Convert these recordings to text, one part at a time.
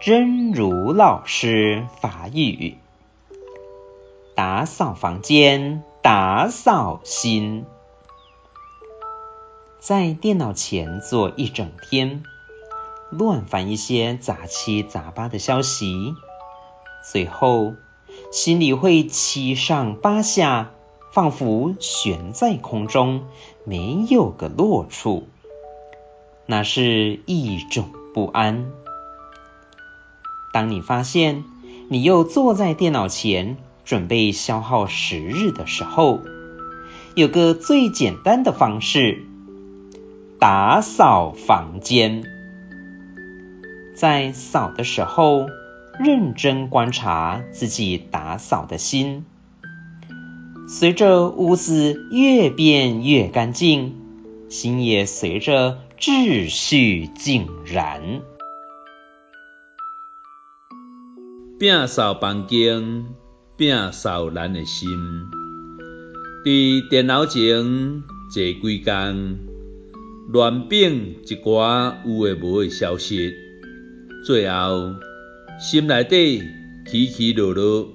真如老师法语，打扫房间，打扫心。在电脑前坐一整天，乱翻一些杂七杂八的消息，最后心里会七上八下，仿佛悬在空中，没有个落处。那是一种不安。当你发现你又坐在电脑前准备消耗时日的时候，有个最简单的方式：打扫房间。在扫的时候，认真观察自己打扫的心。随着屋子越变越干净，心也随着秩序井然。摒扫房间，摒扫咱的心。伫电脑前坐几工，乱摒一寡有诶无诶消息，最后心内底起起落落，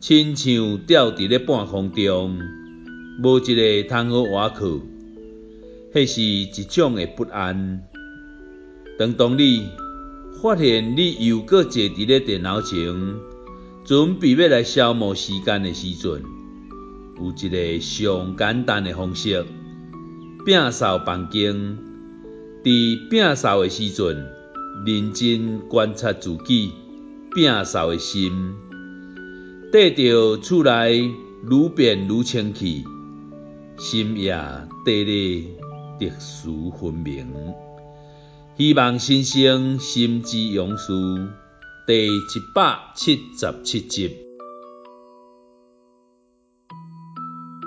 亲像吊伫咧半空中，无一个通好活靠，迄是一种诶不安。当当你发现你又搁坐伫咧电脑前，准备要来消磨时间的时阵，有一个上简单的方式：摒扫房间。伫摒扫的时阵，认真观察自己摒扫的心，缀着厝内愈变愈清气，心也块咧得失分明。希望先生心之勇士第一百七十七集。